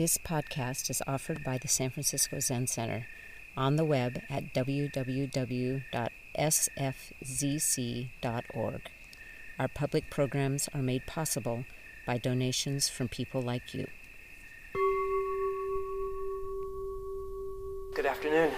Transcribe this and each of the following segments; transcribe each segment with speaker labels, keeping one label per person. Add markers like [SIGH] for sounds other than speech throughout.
Speaker 1: This podcast is offered by the San Francisco Zen Center on the web at www.sfzc.org. Our public programs are made possible by donations from people like you.
Speaker 2: Good afternoon.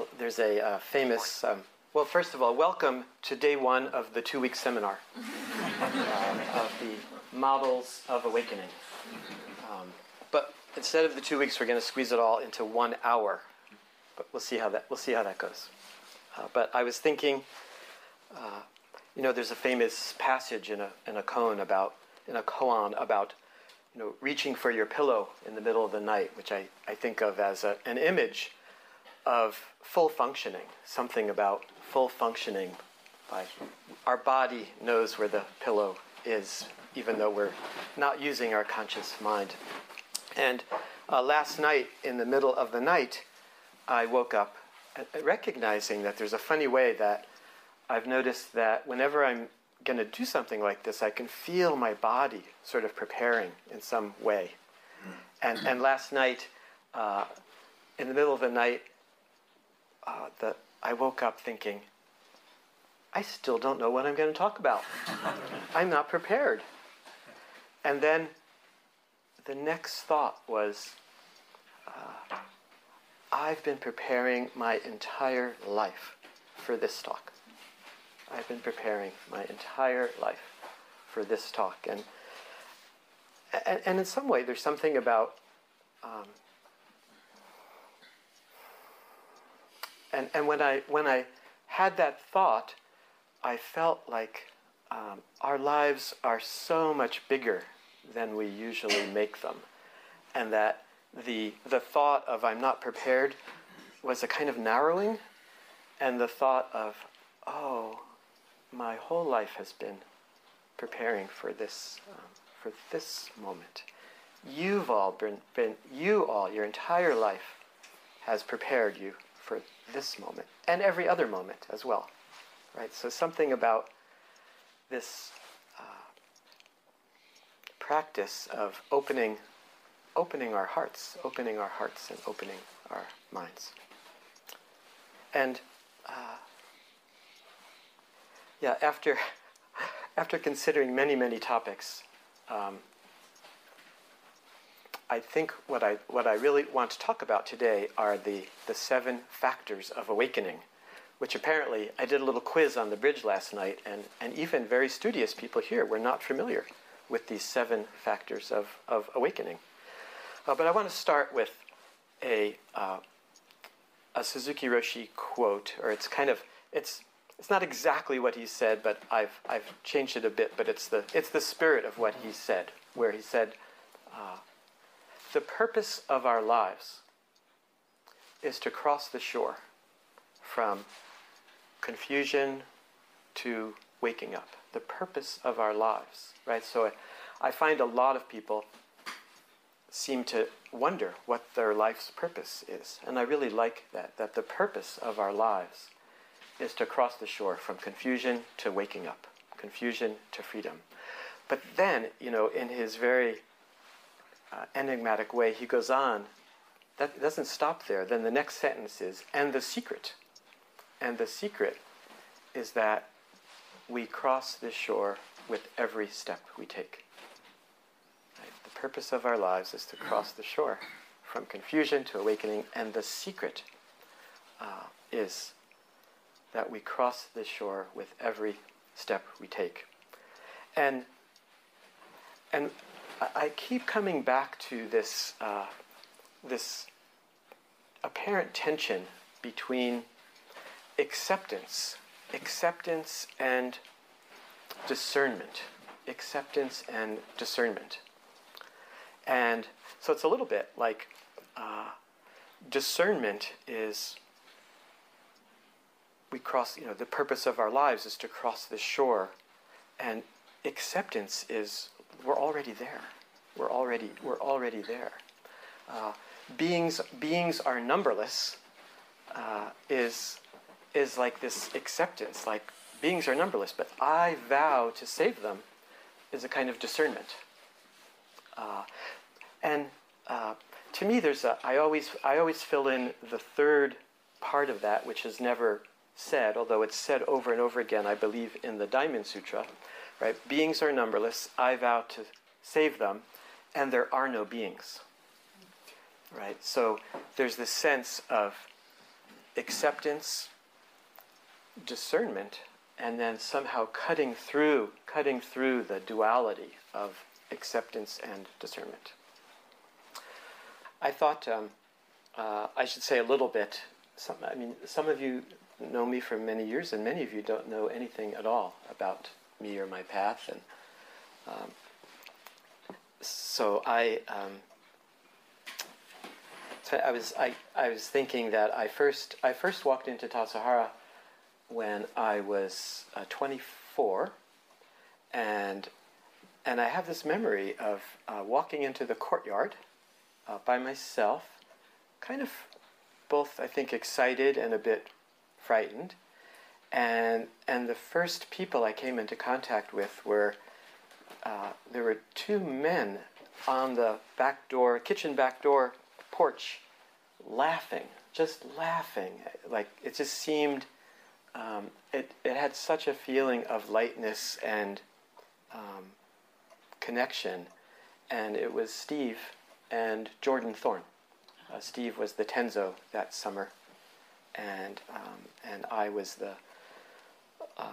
Speaker 2: Well, there's a uh, famous, um, well, first of all, welcome to day one of the two week seminar um, of the models of awakening. Um, but instead of the two weeks, we're going to squeeze it all into one hour. But we'll see how that, we'll see how that goes. Uh, but I was thinking, uh, you know, there's a famous passage in a, in a koan about, in a koan about, you know, reaching for your pillow in the middle of the night, which I, I think of as a, an image of full functioning, something about full functioning. By our body knows where the pillow is, even though we're not using our conscious mind. And uh, last night, in the middle of the night, I woke up recognizing that there's a funny way that I've noticed that whenever I'm going to do something like this, I can feel my body sort of preparing in some way. And, and last night, uh, in the middle of the night, uh, the, I woke up thinking, I still don't know what I'm going to talk about. [LAUGHS] I'm not prepared. And then the next thought was, uh, I've been preparing my entire life for this talk. I've been preparing my entire life for this talk. And, and, and in some way, there's something about um, and, and when I when I had that thought, I felt like um, our lives are so much bigger than we usually make them, and that the the thought of I'm not prepared was a kind of narrowing, and the thought of oh, my whole life has been preparing for this um, for this moment. You've all been, been you all your entire life has prepared you for this moment and every other moment as well. Right? So, something about this uh, practice of opening, opening our hearts, opening our hearts and opening our minds. And uh, yeah, after, [LAUGHS] after considering many, many topics, um, I think what I, what I really want to talk about today are the, the seven factors of awakening, which apparently I did a little quiz on the bridge last night, and, and even very studious people here were not familiar with these seven factors of, of awakening. Uh, but I want to start with a, uh, a Suzuki Roshi quote, or it's kind of, it's, it's not exactly what he said, but I've, I've changed it a bit, but it's the, it's the spirit of what he said, where he said, uh, the purpose of our lives is to cross the shore from confusion to waking up. The purpose of our lives, right? So I find a lot of people seem to wonder what their life's purpose is. And I really like that, that the purpose of our lives is to cross the shore from confusion to waking up, confusion to freedom. But then, you know, in his very uh, enigmatic way, he goes on. That doesn't stop there. Then the next sentence is, and the secret. And the secret is that we cross this shore with every step we take. Right? The purpose of our lives is to cross the shore from confusion to awakening, and the secret uh, is that we cross this shore with every step we take. And and I keep coming back to this, uh, this apparent tension between acceptance, acceptance and discernment, acceptance and discernment. And so it's a little bit like uh, discernment is we cross, you know, the purpose of our lives is to cross the shore, and acceptance is we're already there. We're already, we're already there. Uh, beings, beings are numberless, uh, is, is like this acceptance, like beings are numberless, but I vow to save them, is a kind of discernment. Uh, and uh, to me, there's a, I always, I always fill in the third part of that, which is never said, although it's said over and over again, I believe, in the Diamond Sutra, right? Beings are numberless, I vow to save them, and there are no beings, right? So there's this sense of acceptance, discernment, and then somehow cutting through, cutting through the duality of acceptance and discernment. I thought um, uh, I should say a little bit. Some, I mean, some of you know me for many years, and many of you don't know anything at all about me or my path. And um, so I, um, so I was I, I was thinking that I first I first walked into Tassajara when I was uh, 24, and and I have this memory of uh, walking into the courtyard uh, by myself, kind of both I think excited and a bit frightened, and and the first people I came into contact with were uh, there were two men on the back door, kitchen back door porch, laughing, just laughing, like it just seemed um, it, it had such a feeling of lightness and um, connection. And it was Steve and Jordan Thorne. Uh, Steve was the Tenzo that summer, and um, and I was the uh,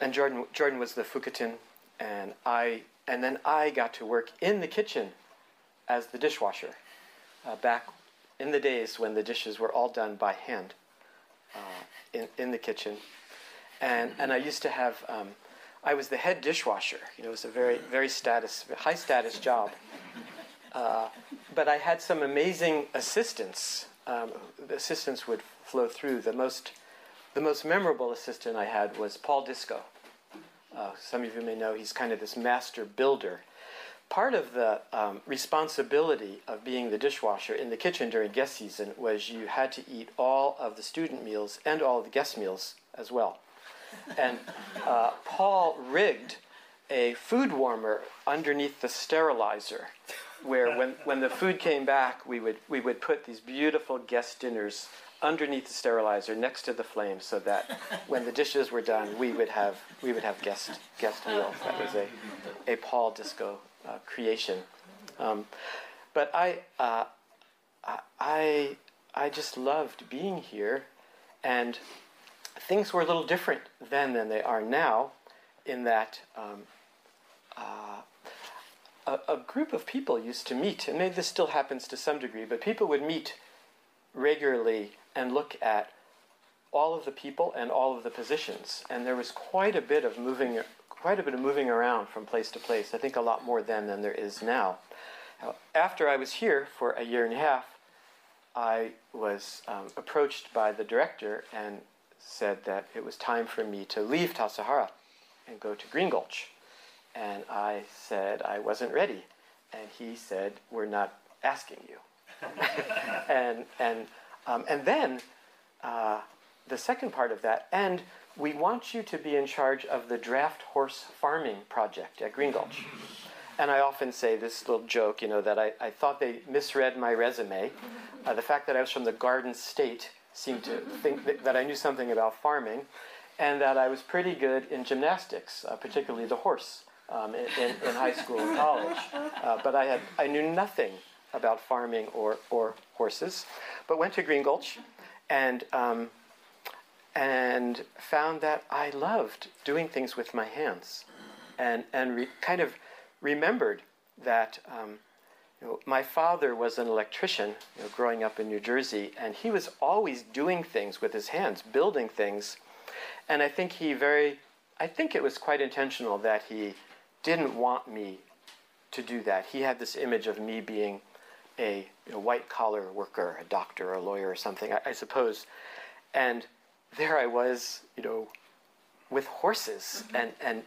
Speaker 2: and Jordan Jordan was the Fukaten, and I and then I got to work in the kitchen as the dishwasher uh, back in the days when the dishes were all done by hand uh, in, in the kitchen. And, and I used to have, um, I was the head dishwasher. You know, it was a very, very status, high status job. Uh, but I had some amazing assistants. Um, the assistants would flow through. The most, the most memorable assistant I had was Paul Discoe. Uh, some of you may know he's kind of this master builder. Part of the um, responsibility of being the dishwasher in the kitchen during guest season was you had to eat all of the student meals and all of the guest meals as well. And uh, Paul rigged a food warmer underneath the sterilizer where when, when the food came back, we would, we would put these beautiful guest dinners underneath the sterilizer next to the flame so that when the dishes were done, we would have, we would have guest, guest meals. That was a, a Paul Discoe uh, creation. Um, but I, uh, I, I just loved being here, and things were a little different then than they are now, in that um, uh, a, a, group of people used to meet, and maybe this still happens to some degree, but people would meet regularly and look at all of the people and all of the positions, and there was quite a bit of moving, quite a bit of moving around from place to place. I think a lot more then than there is now. after I was here for a year and a half, I was um, approached by the director and said that it was time for me to leave Tassajara and go to Green Gulch. And I said I wasn't ready. And he said, We're not asking you. [LAUGHS] and, and, um, and then uh, the second part of that, and we want you to be in charge of the draft horse farming project at Green Gulch. And I often say this little joke, you know, that I, I thought they misread my resume. Uh, the fact that I was from the Garden State seemed to think that, that, I knew something about farming, and that I was pretty good in gymnastics, uh, particularly the horse, um, in, in, high school and college. Uh, but I, had, I knew nothing about farming or, or horses, but went to Green Gulch and, um, and found that I loved doing things with my hands and, and re- kind of remembered that. Um, you know, my father was an electrician you know, growing up in New Jersey, and he was always doing things with his hands, building things. And I think he very, I think it was quite intentional that he didn't want me to do that. He had this image of me being a know, white collar worker, a doctor, a lawyer, or something, I, I suppose. And there I was, you know, with horses, mm-hmm. and, and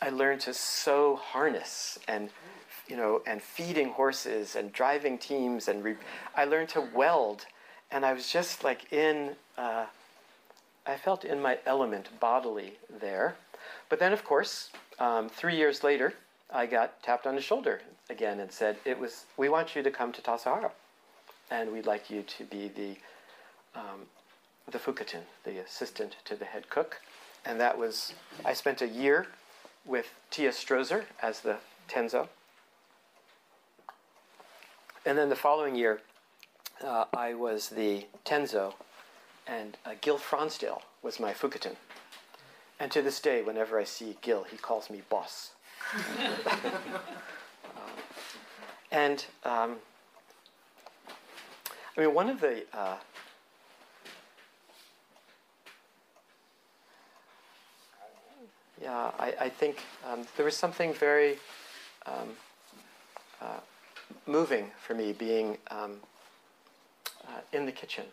Speaker 2: I learned to sew harness and you know, and feeding horses and driving teams, and re- I learned to weld, and I was just like in, uh, I felt in my element bodily there. But then, of course, um, three years later, I got tapped on the shoulder again and said, "It was we want you to come to Tassajara, and we'd like you to be the um, the fukaten, the assistant to the head cook." And that was I spent a year with Tia Strozer as the tenzo, and then the following year, uh, I was the tenzo, and uh, Gil Fronsdal was my fukaten. And to this day, whenever I see Gil, he calls me boss. [LAUGHS] and um, I mean, one of the uh, yeah, I, I think um, there was something very um, uh, moving for me being um, uh, in the kitchen.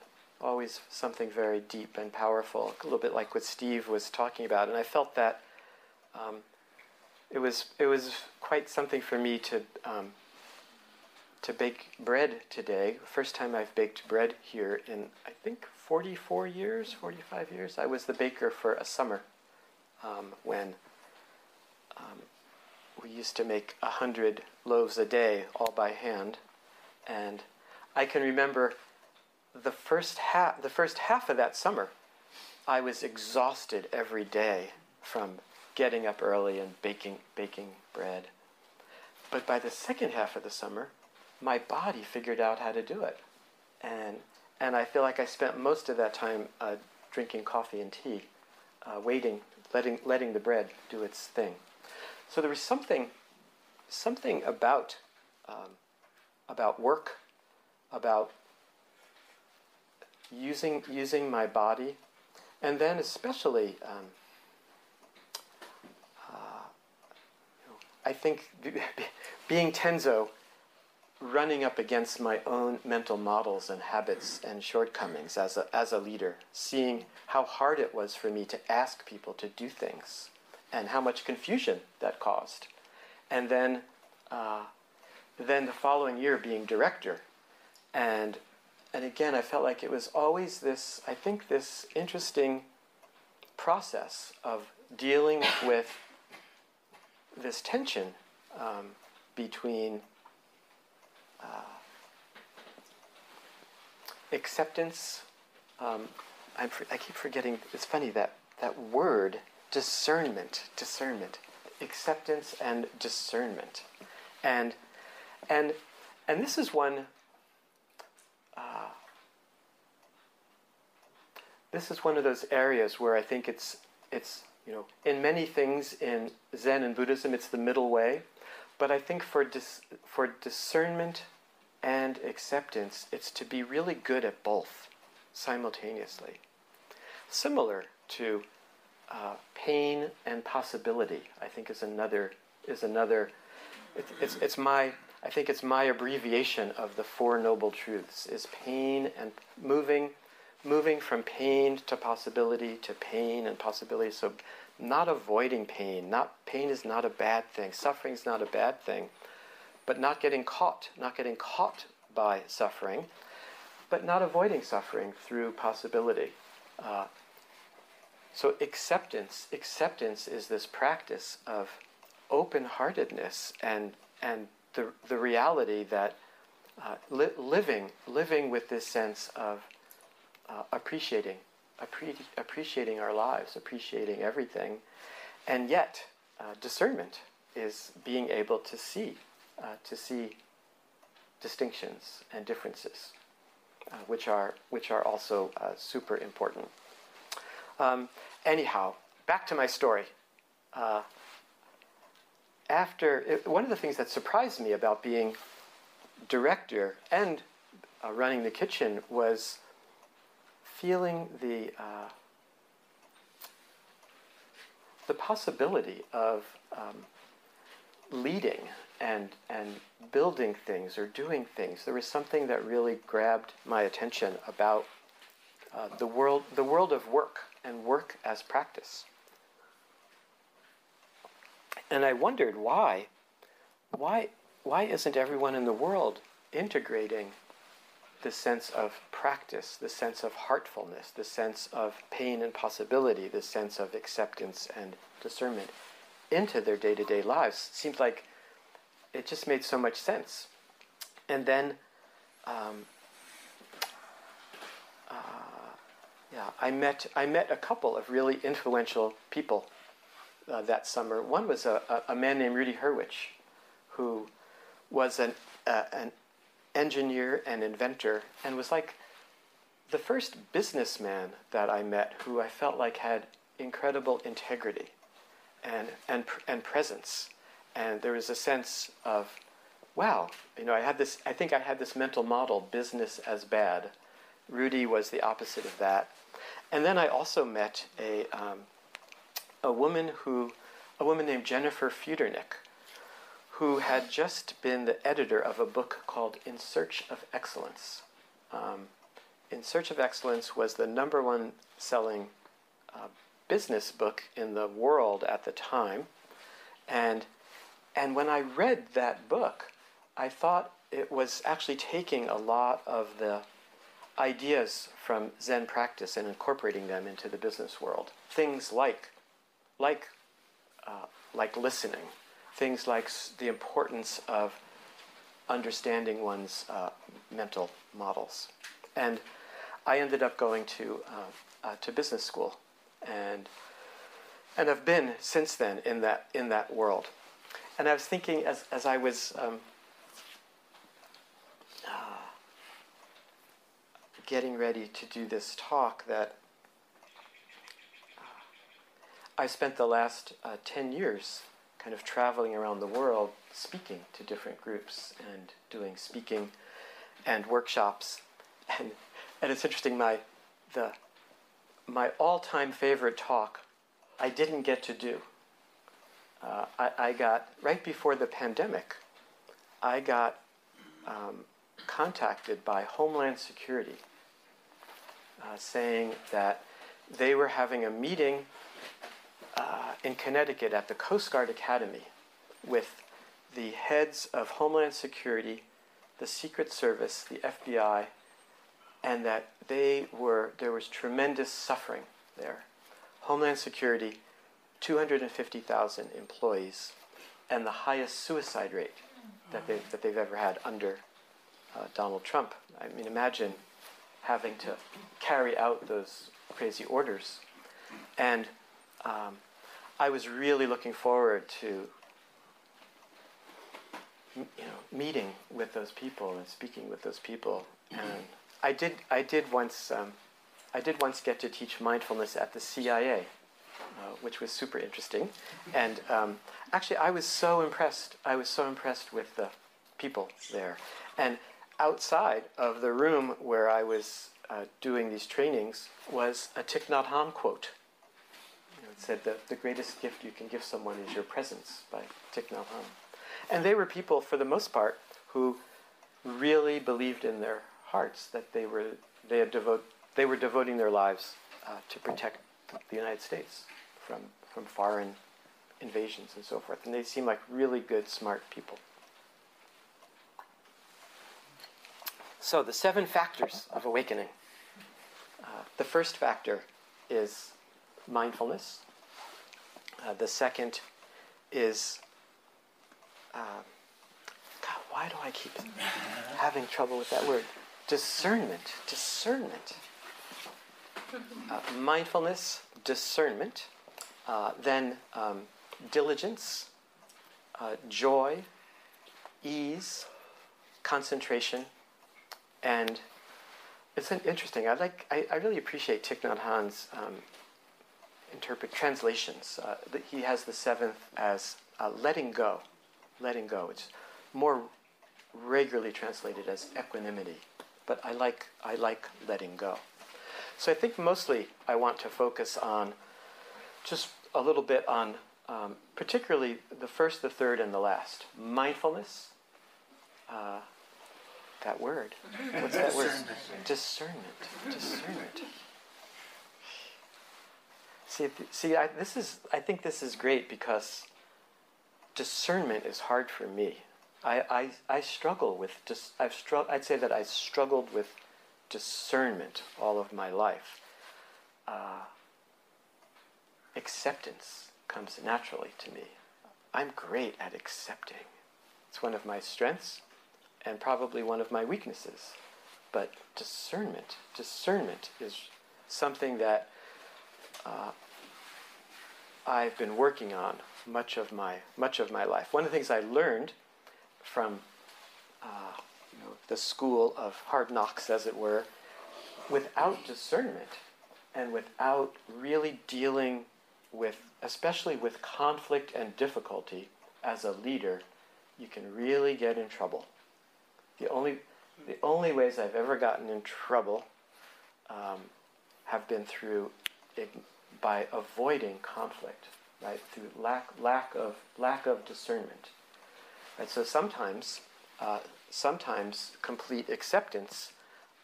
Speaker 2: Always something very deep and powerful, a little bit like what Steve was talking about. And I felt that um, it was it was quite something for me to um, to bake bread today. First time I've baked bread here in I think 44 years, 45 years. I was the baker for a summer um, when um, we used to make a hundred loaves a day all by hand, and I can remember the first half the first half of that summer. I was exhausted every day from getting up early and baking baking bread. But by the second half of the summer, my body figured out how to do it, and and I feel like I spent most of that time uh, drinking coffee and tea, uh, waiting, letting letting the bread do its thing. So there was something something about um, about work, about using using my body, and then especially. Um, I think [LAUGHS] being Tenzo, running up against my own mental models and habits and shortcomings as a, as a leader, seeing how hard it was for me to ask people to do things and how much confusion that caused. And then, uh, then the following year being director. And, and again, I felt like it was always this, I think, this interesting process of dealing with this tension um, between uh, acceptance. Um, i keep forgetting. It's funny that that word discernment, discernment, acceptance and discernment, and and and this is one. Uh, this is one of those areas where I think it's it's you know, in many things in Zen and Buddhism, it's the middle way. But I think for dis- for discernment and acceptance, it's to be really good at both simultaneously. Similar to uh, pain and possibility, I think is another is another. It's, it's, it's my I think it's my abbreviation of the Four Noble Truths is pain and moving moving from pain to possibility to pain and possibility. So, not avoiding pain. Not pain is not a bad thing. Suffering is not a bad thing, but not getting caught, not getting caught by suffering, but not avoiding suffering through possibility. Uh, so acceptance, acceptance is this practice of open-heartedness and and the the reality that uh, li- living living with this sense of uh, appreciating, appre- appreciating our lives, appreciating everything, and yet uh, discernment is being able to see, uh, to see distinctions and differences, uh, which are which are also uh, super important. Um, anyhow, back to my story. Uh, after it, one of the things that surprised me about being director and running the kitchen was feeling the uh, the possibility of um, leading and and building things or doing things. There was something that really grabbed my attention about uh, the world the world of work and work as practice. And I wondered why why why isn't everyone in the world integrating the sense of practice, the sense of heartfulness, the sense of pain and possibility, the sense of acceptance and discernment into their day to day lives. Seems like it just made so much sense. And then, um, uh, yeah, I met I met a couple of really influential people uh, that summer. One was a, a, man named Rudy Hurwicz, who was an uh, an engineer and inventor, and was like the first businessman that I met who I felt like had incredible integrity and and and presence, and there was a sense of wow, you know, I had this. I think I had this mental model: business as bad. Rudy was the opposite of that, and then I also met a um, a woman who, a woman named Jennifer Futernick, who had just been the editor of a book called In Search of Excellence. Um, in Search of Excellence was the number one selling uh, business book in the world at the time, and and when I read that book, I thought it was actually taking a lot of the ideas from Zen practice and incorporating them into the business world. Things like, like, uh, like listening. Things like the importance of understanding one's uh, mental models. And I ended up going to uh, uh to business school, and and I've been since then in that in that world. And I was thinking as as I was um, getting ready to do this talk that I spent the last uh, 10 years kind of traveling around the world speaking to different groups and doing speaking and workshops. [LAUGHS] And, and it's interesting, my, the, my all time favorite talk I didn't get to do. Uh, I, I, got, right before the pandemic, I got um, contacted by Homeland Security uh, saying that they were having a meeting uh, in Connecticut at the Coast Guard Academy with the heads of Homeland Security, the Secret Service, the FBI, and that they were there was tremendous suffering there. Homeland Security, 250,000 employees, and the highest suicide rate that they that they've ever had under uh, Donald Trump. I mean, imagine having to carry out those crazy orders. And um, I was really looking forward to you know, meeting with those people and speaking with those people. And I did, I did once, um, I did once get to teach mindfulness at the CIA, uh, which was super interesting. And um, actually, I was so impressed. I was so impressed with the people there. And outside of the room where I was uh, doing these trainings was a Thich Nhat Hanh quote. Said that the greatest gift you can give someone is your presence by Thich Nhat Hanh. And they were people, for the most part, who really believed in their hearts that they were, they had devote, they were devoting their lives uh, to protect the United States from, from foreign invasions and so forth. And they seemed like really good, smart people. So, the seven factors of awakening. Uh, the first factor is mindfulness. Uh, the second is. Uh, God, why do I keep having trouble with that word? Discernment. Discernment. Uh, mindfulness, discernment. Uh, then um, diligence, uh, joy, ease, concentration, and it's an interesting. I like. I, I really appreciate Thich Nhat Hanh's um, interpret translations. Uh, he has the seventh as uh, letting go, letting go. It's more regularly translated as equanimity, but I like I like letting go. So I think mostly I want to focus on just a little bit on um, particularly the first, the third, and the last mindfulness. Uh, that word. What's that word? Discernment. Discernment. See, see, I, this is. I think this is great because discernment is hard for me. I, I, I struggle with just. I've strugg- I'd say that I struggled with discernment all of my life. Uh, acceptance comes naturally to me. I'm great at accepting. It's one of my strengths and probably one of my weaknesses. But discernment, discernment is something that uh, I've been working on much of my much of my life. One of the things I learned from uh, you know, the school of hard knocks, as it were, without discernment and without really dealing with, especially with conflict and difficulty as a leader, you can really get in trouble. The only, the only ways I've ever gotten in trouble um, have been through by avoiding conflict, right? Through lack, lack of lack of discernment. Right. So sometimes, uh, sometimes complete acceptance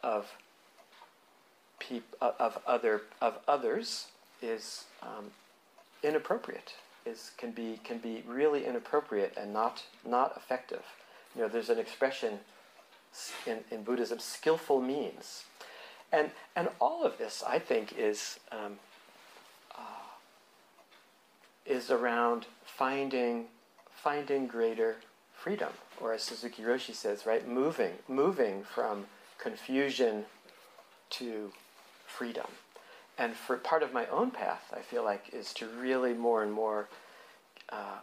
Speaker 2: of peop- of other of others is um, inappropriate. Is can be can be really inappropriate and not not effective. You know, there's an expression in, in Buddhism, skillful means, and and all of this, I think, is um, uh, is around finding finding greater freedom, or as Suzuki Roshi says, right, moving moving from confusion to freedom. And for part of my own path, I feel like, is to really more and more uh,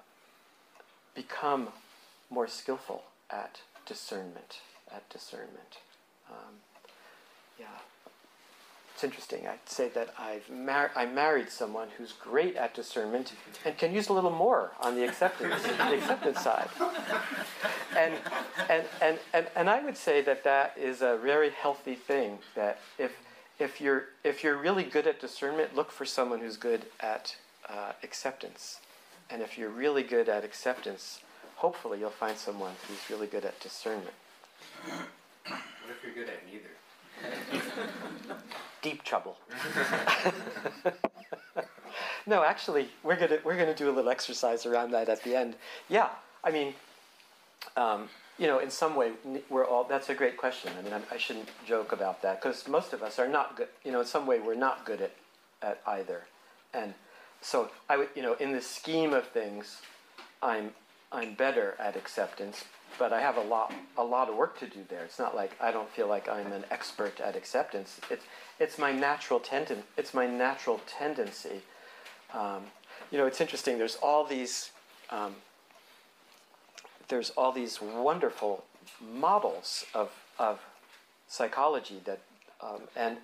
Speaker 2: become more skillful at discernment, at discernment. Um, yeah. It's interesting. I'd say that I've mar- I married someone who's great at discernment and can use a little more on the acceptance, [LAUGHS] the acceptance side. And, and, and, and, and I would say that that is a very healthy thing. That if if you're if you're really good at discernment, look for someone who's good at uh, acceptance. And if you're really good at acceptance, hopefully you'll find someone who's really good at discernment.
Speaker 3: What if you're good at neither? [LAUGHS]
Speaker 2: Deep trouble. [LAUGHS] no, actually, we're gonna we're gonna do a little exercise around that at the end. Yeah, I mean. Um, you know, in some way, we're all. That's a great question. I mean, I, I shouldn't joke about that because most of us are not good. You know, in some way, we're not good at at either. And so, I would, you know, in the scheme of things, I'm I'm better at acceptance, but I have a lot a lot of work to do there. It's not like I don't feel like I'm an expert at acceptance. It's it's my natural tenden it's my natural tendency. Um, you know, it's interesting. There's all these. Um, there's all these wonderful models of, of psychology that um, and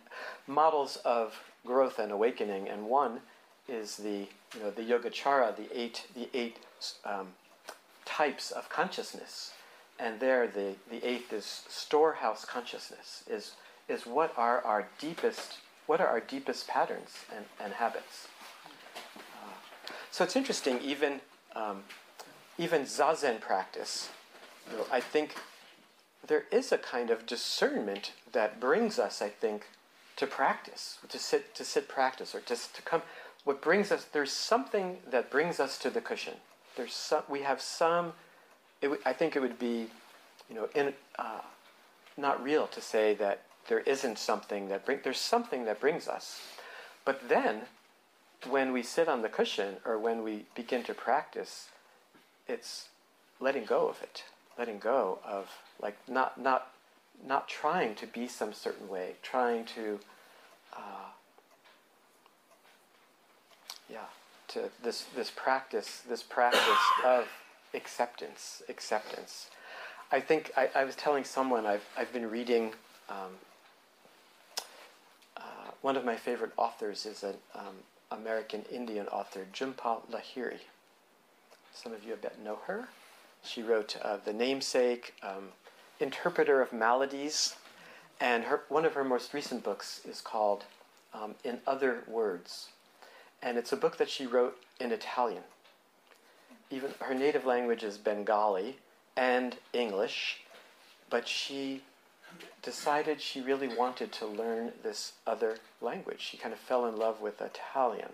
Speaker 2: models of growth and awakening and one is the you know the yogacara the eight the eight um, types of consciousness and there the the eighth is storehouse consciousness is is what are our deepest what are our deepest patterns and, and habits uh, so it's interesting even um, even zazen practice, you know, I think there is a kind of discernment that brings us, I think, to practice, to sit, to sit practice, or just to come. What brings us, there's something that brings us to the cushion. There's some, we have some. I think it would be, you know, in, uh, not real to say that there isn't something that bring. There's something that brings us, but then, when we sit on the cushion or when we begin to practice, it's letting go of it, letting go of like not not not trying to be some certain way, trying to uh, yeah to this this practice this practice of acceptance acceptance. I think I, I was telling someone I've I've been reading. Um, uh, one of my favorite authors is an um, American Indian author, Jhumpa Lahiri. Some of you, I bet, know her. She wrote uh, The Namesake, um, Interpreter of Maladies, and her, one of her most recent books is called um, In Other Words. And it's a book that she wrote in Italian. Even her native language is Bengali and English, but she decided she really wanted to learn this other language. She kind of fell in love with Italian.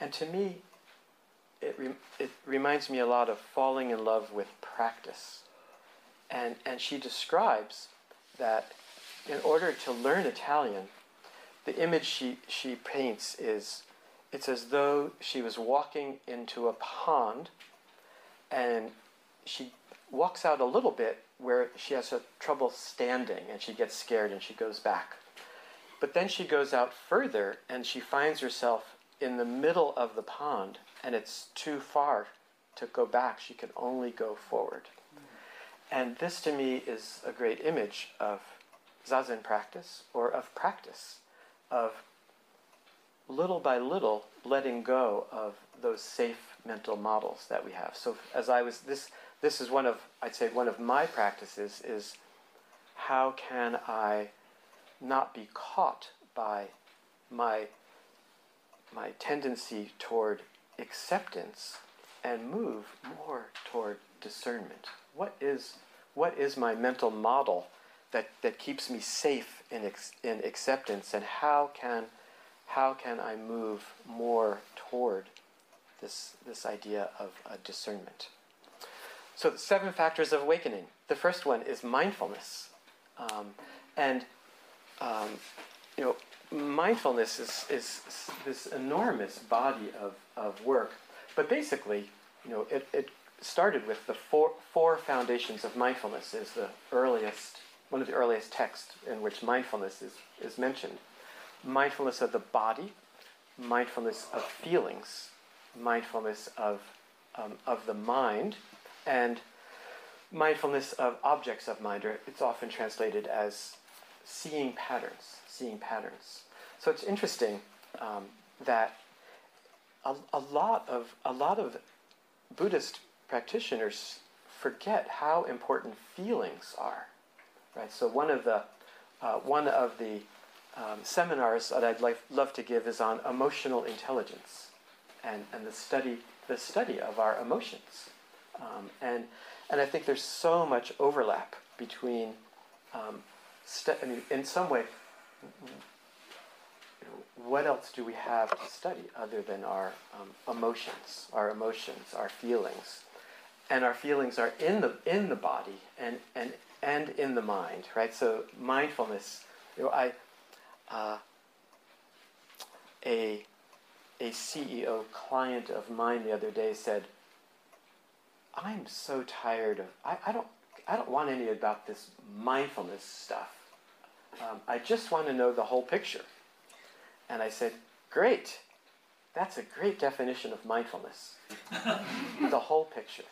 Speaker 2: And to me, it, re- it reminds me a lot of falling in love with practice. And, and she describes that in order to learn Italian, the image she, she paints is it's as though she was walking into a pond and she walks out a little bit where she has trouble standing and she gets scared and she goes back. But then she goes out further and she finds herself in the middle of the pond and it's too far to go back. She can only go forward. And this to me is a great image of zazen practice or of practice, of little by little letting go of those safe mental models that we have. So as I was this this is one of I'd say one of my practices is how can I not be caught by my my tendency toward acceptance and move more toward discernment. What is what is my mental model that, that keeps me safe in, ex, in acceptance and how can how can I move more toward this this idea of a discernment? So the seven factors of awakening. The first one is mindfulness, um, and um, you know mindfulness is, is this enormous body of, of work. But basically, you know, it, it started with the four, four foundations of mindfulness is the earliest, one of the earliest texts in which mindfulness is, is mentioned. Mindfulness of the body, mindfulness of feelings, mindfulness of, um, of the mind, and mindfulness of objects of mind, or it's often translated as seeing patterns, seeing patterns. So it's interesting um, that a, a, lot of a lot of Buddhist practitioners forget how important feelings are, right? So one of the uh, one of the um, seminars that I'd like, love to give is on emotional intelligence and, and the study the study of our emotions, um, and and I think there's so much overlap between um, stu- I mean, in some way, what else do we have to study other than our um, emotions, our emotions, our feelings? And our feelings are in the in the body and and and in the mind, right? So mindfulness. You know, I uh, a a CEO client of mine the other day said, "I'm so tired of I, I don't I don't want any about this mindfulness stuff. Um, I just want to know the whole picture." And I said, Great. That's a great definition of mindfulness. [LAUGHS] the whole picture.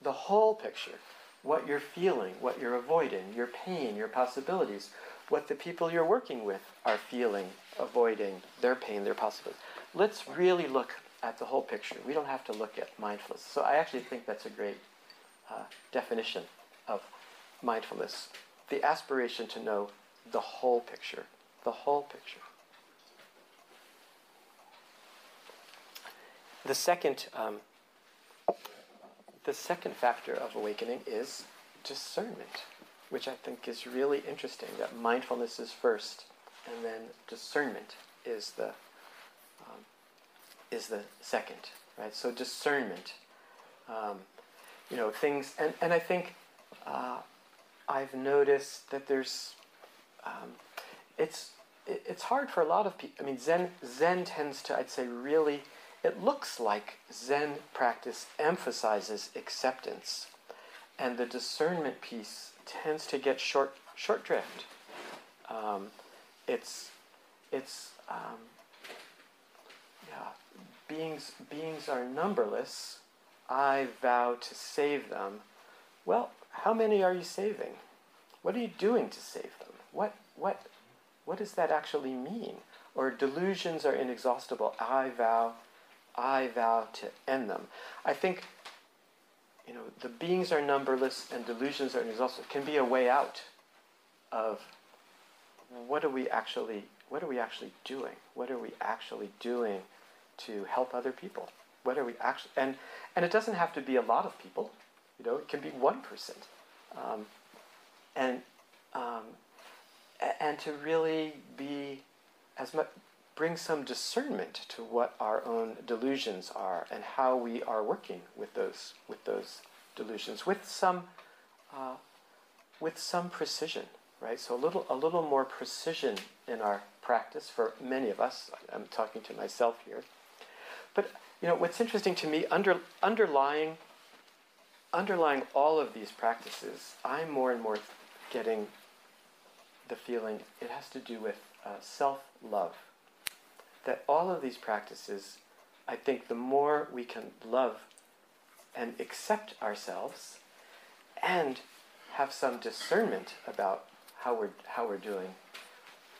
Speaker 2: The whole picture. What you're feeling, what you're avoiding, your pain, your possibilities, what the people you're working with are feeling, avoiding, their pain, their possibilities. Let's really look at the whole picture. We don't have to look at mindfulness. So I actually think that's a great uh, definition of mindfulness. The aspiration to know the whole picture. The whole picture. The second, um, the second factor of awakening is discernment, which I think is really interesting. That mindfulness is first, and then discernment is the um, is the second, right? So discernment, um, you know, things, and and I think uh, I've noticed that there's um, it's it's hard for a lot of people. I mean, Zen Zen tends to, I'd say, really it looks like Zen practice emphasizes acceptance, and the discernment piece tends to get short short drift. Um, it's it's um, yeah, beings beings are numberless. I vow to save them. Well, how many are you saving? What are you doing to save them? What what what does that actually mean? Or delusions are inexhaustible. I vow I vow to end them. I think, you know, the beings are numberless and delusions are inexhaustible can be a way out of what are we actually what are we actually doing? What are we actually doing to help other people? What are we actually and and it doesn't have to be a lot of people. You know, it can be one person, um, and um, and to really be as much bring some discernment to what our own delusions are and how we are working with those with those delusions with some uh, with some precision right? So a little, a little more precision in our practice for many of us. I'm talking to myself here. But you know, what's interesting to me, under, underlying, underlying all of these practices, I'm more and more getting the feeling it has to do with uh, self-love. That all of these practices, I think, the more we can love and accept ourselves, and have some discernment about how we're how we're doing,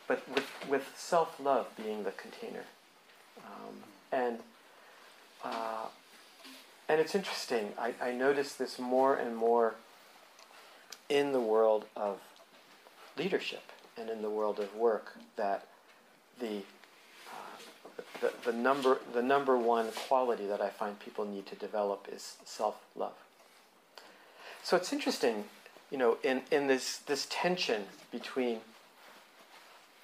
Speaker 2: but with with self love being the container, um, and uh, and it's interesting. I, I notice this more and more in the world of leadership and in the world of work that the the, the number the number one quality that I find people need to develop is self love. So it's interesting, you know, in, in this this tension between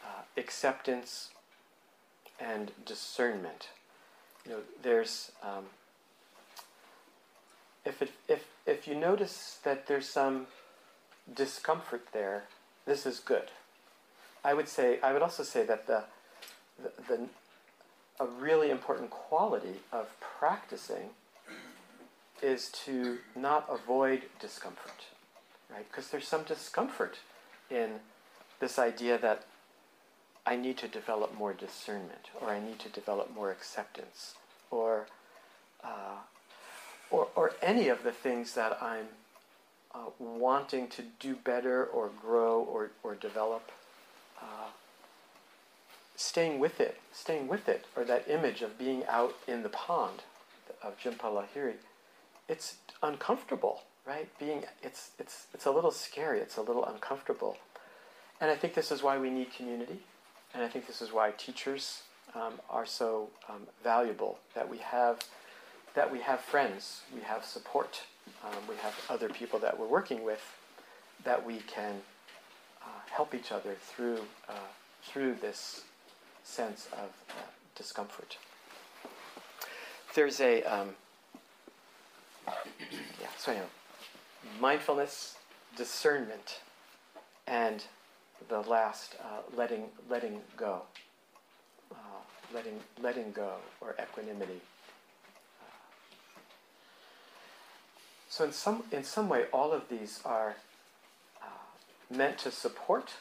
Speaker 2: uh, acceptance and discernment. You know, there's um, if it, if if you notice that there's some discomfort there, this is good. I would say I would also say that the the, the a really important quality of practicing is to not avoid discomfort, right? Because there's some discomfort in this idea that I need to develop more discernment, or I need to develop more acceptance, or uh, or, or any of the things that I'm uh, wanting to do better, or grow, or or develop. Uh, staying with it, staying with it, or that image of being out in the pond of Jhumpa Lahiri, it's uncomfortable, right? Being it's it's it's a little scary, it's a little uncomfortable, and I think this is why we need community, and I think this is why teachers um, are so um, valuable. That we have that we have friends, we have support, um, we have other people that we're working with, that we can uh, help each other through uh, through this sense of uh, discomfort. There's a, um, yeah, so anyway, mindfulness, discernment, and the last, uh, letting, letting go. Uh, letting, letting go, or equanimity. So in some, in some way, all of these are uh, meant to support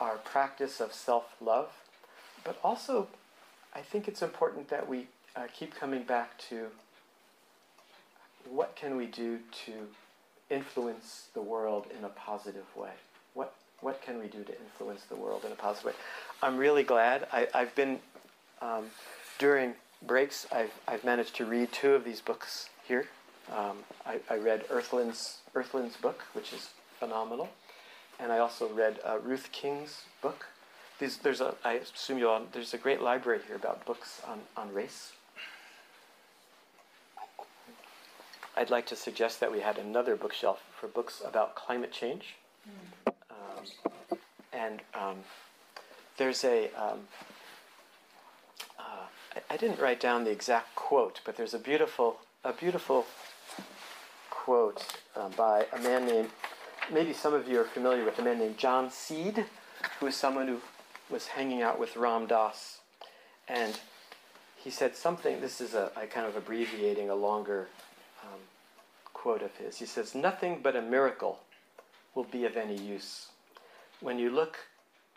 Speaker 2: our practice of self-love, but also I think it's important that we uh, keep coming back to what can we do to influence the world in a positive way? What, what can we do to influence the world in a positive way? I'm really glad. I, have been, um, during breaks, I've, I've managed to read two of these books here. Um, I, I read Earthlyn's, Earthlyn's book, which is phenomenal and I also read uh, Ruth King's book. These, there's a, I assume you all, there's a great library here about books on, on race. I'd like to suggest that we had another bookshelf for books about climate change. Um, and um, there's a, um, uh, I, I didn't write down the exact quote, but there's a beautiful, a beautiful quote uh, by a man named maybe some of you are familiar with a man named John Seed, who is someone who was hanging out with Ram Dass. And he said something, this is a, kind of abbreviating a longer um, quote of his. He says, Nothing but a miracle will be of any use. When you look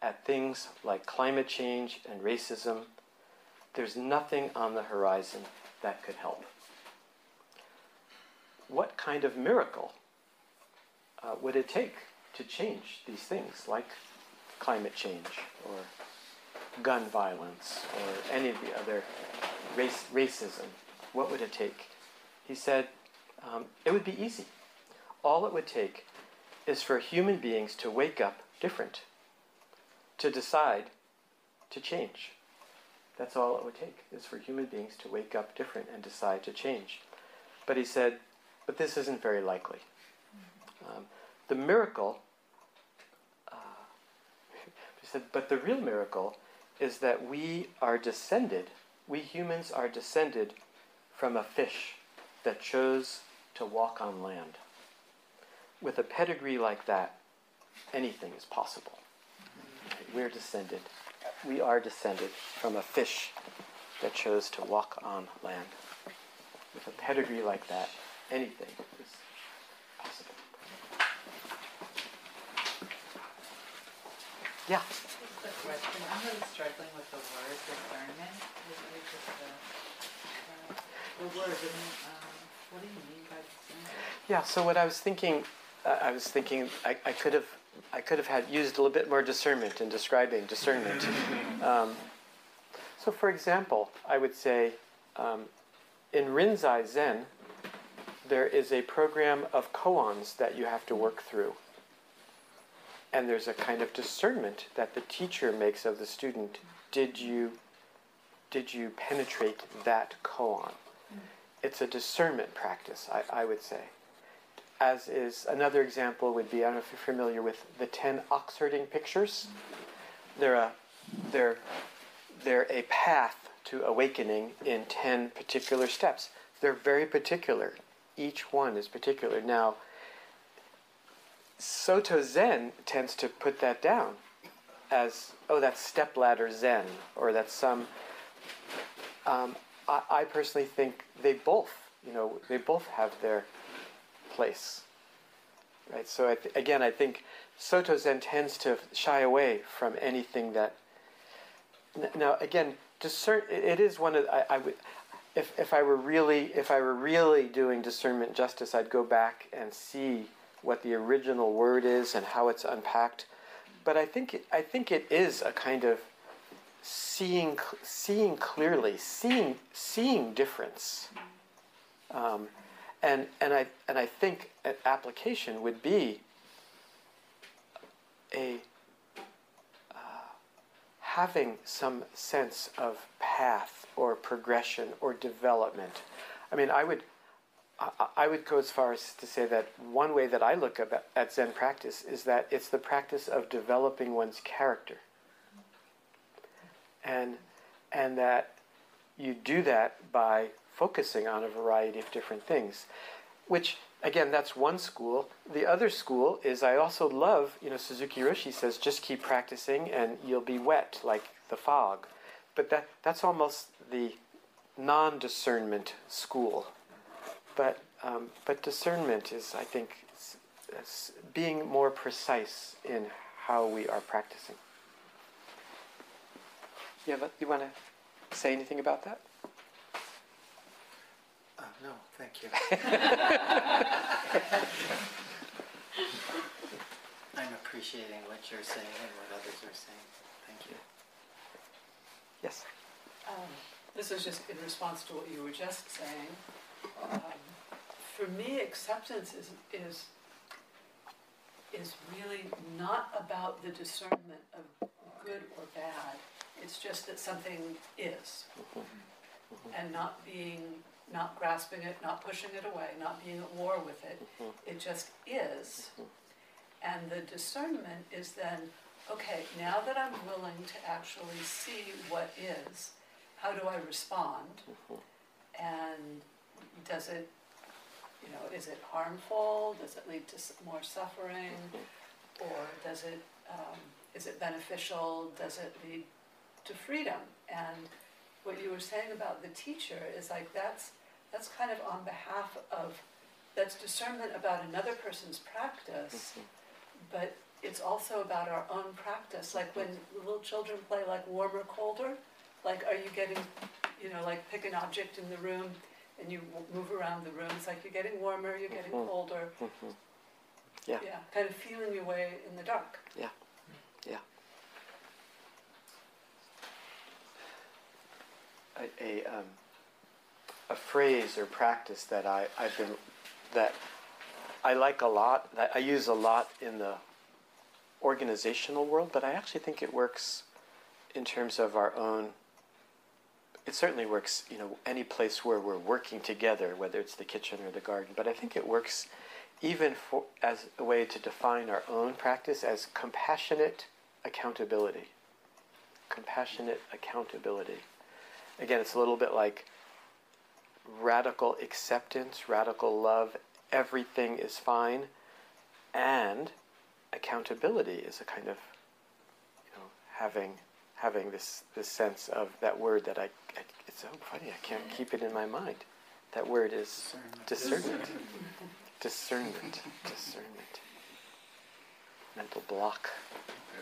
Speaker 2: at things like climate change and racism, there's nothing on the horizon that could help. What kind of miracle uh, would it take to change these things like climate change or gun violence or any of the other race, racism? What would it take? He said um, it would be easy. All it would take is for human beings to wake up different, to decide to change. That's all it would take, is for human beings to wake up different and decide to change. But he said, but this isn't very likely. Um, the miracle, uh, [LAUGHS] said, but the real miracle is that we are descended, we humans are descended from a fish that chose to walk on land. With a pedigree like that, anything is possible. We're descended, we are descended from a fish that chose to walk on land. With a pedigree like that, anything is Yeah.
Speaker 4: Just a question. I'm really struggling with the word discernment. Is it just the, the word, um, what do you mean by discernment?
Speaker 2: Yeah. So what I was thinking, uh, I was thinking, I, I could have, I could have had used a little bit more discernment in describing discernment. [LAUGHS] Um, so, for example, I would say, um, in Rinzai Zen, there is a program of koans that you have to work through. And there's a kind of discernment that the teacher makes of the student. Did you, did you penetrate that koan? Mm. It's a discernment practice, I, I would say. As is another example would be I don't know if you're familiar with the ten ox herding pictures. They're a, they're, they're a path to awakening in ten particular steps. They're very particular. Each one is particular. Now, Soto Zen tends to put that down as, oh, that's stepladder Zen, or that's some. Um, I, I personally think they both, you know, they both have their place. Right. So I th- again, I think Soto Zen tends to shy away from anything that. Now again, discern. It, it is one of I, I would. If, if I were really if I were really doing discernment justice, I'd go back and see what the original word is and how it's unpacked. But I think I think it is a kind of seeing seeing clearly, seeing seeing difference. Um, and and I and I think an application would be a uh, having some sense of path or progression or development. I mean, I would I, would go as far as to say that one way that I look at, at Zen practice is that it's the practice of developing one's character, and and that you do that by focusing on a variety of different things, which again that's one school. The other school is I also love you know Suzuki Roshi says just keep practicing and you'll be wet like the fog, but that that's almost the non-discernment school but um, but discernment is, I think, s- s- being more precise in how we are practicing. Yeah, but you want to say anything about that?
Speaker 3: Uh, no, thank you. [LAUGHS] I'm appreciating what you're saying and what others are saying. Thank you.
Speaker 2: Yes.
Speaker 5: Um, This is just in response to what you were just saying. Um, For me, acceptance is, is, is really not about the discernment of good or bad. It's just that something is. Mm-hmm. And not being, not grasping it, not pushing it away, not being at war with it. Mm-hmm. It just is. Mm-hmm. And the discernment is then, okay, now that I'm willing to actually see what is, how do I respond? And does it, you know, is it harmful? Does it lead to more suffering? Or does it, um, is it beneficial? Does it lead to freedom? And what you were saying about the teacher is like that's, that's kind of on behalf of, that's discernment about another person's practice, but it's also about our own practice. Like when little children play like warmer, colder, like are you getting, you know, like pick an object in the room and you w- move around the room. It's like you're getting warmer, you're getting
Speaker 2: Mhm.
Speaker 5: colder.
Speaker 2: Yeah.
Speaker 5: Yeah, kind of feeling your way in the dark.
Speaker 2: Yeah. Yeah. A, a, um, a phrase or practice that I, I've been that I like a lot, that I use a lot in the organizational world, but I actually think it works in terms of our own. It certainly works, you know, any place where we're working together, whether it's the kitchen or the garden. But I think it works even for as a way to define our own practice as compassionate accountability. Compassionate accountability. Again, it's a little bit like radical acceptance, radical love, everything is fine, and accountability is a kind of, you know, having having this this sense of that word that I, I it's so funny I can't keep it in my mind. That word is discernment. Discernment. Discernment. Mental block.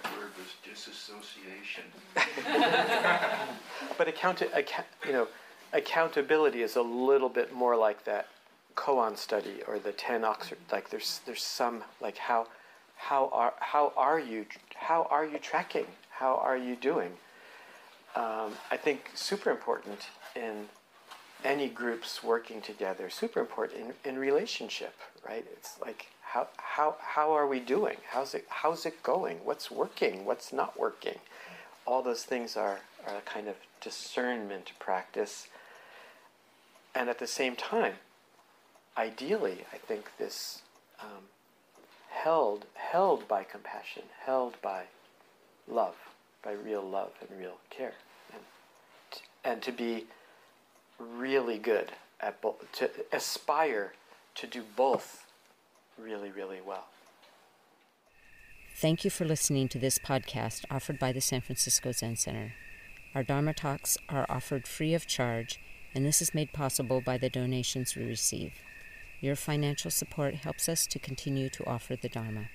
Speaker 6: That word was disassociation. [LAUGHS]
Speaker 2: But account, account, you know, accountability is a little bit more like that koan study or the ten oxherd. Like there's there's some like how how are how are you how are you tracking? How are you doing? Um, I think super important in any groups working together. Super important in, in relationship, right? It's like how how how are we doing? How's it how's it going? What's working? What's not working? All those things are are a kind of discernment practice. And at the same time, ideally, I think this um, held held by compassion, held by love, by real love and real care, and t- and to be really good at both, to aspire to do both really, really well.
Speaker 1: Thank you for listening to this podcast offered by the San Francisco Zen Center. Our Dharma talks are offered free of charge, and this is made possible by the donations we receive. Your financial support helps us to continue to offer the Dharma.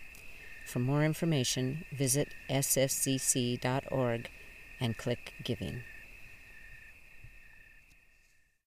Speaker 1: For more information, visit sfzc.org and click Giving.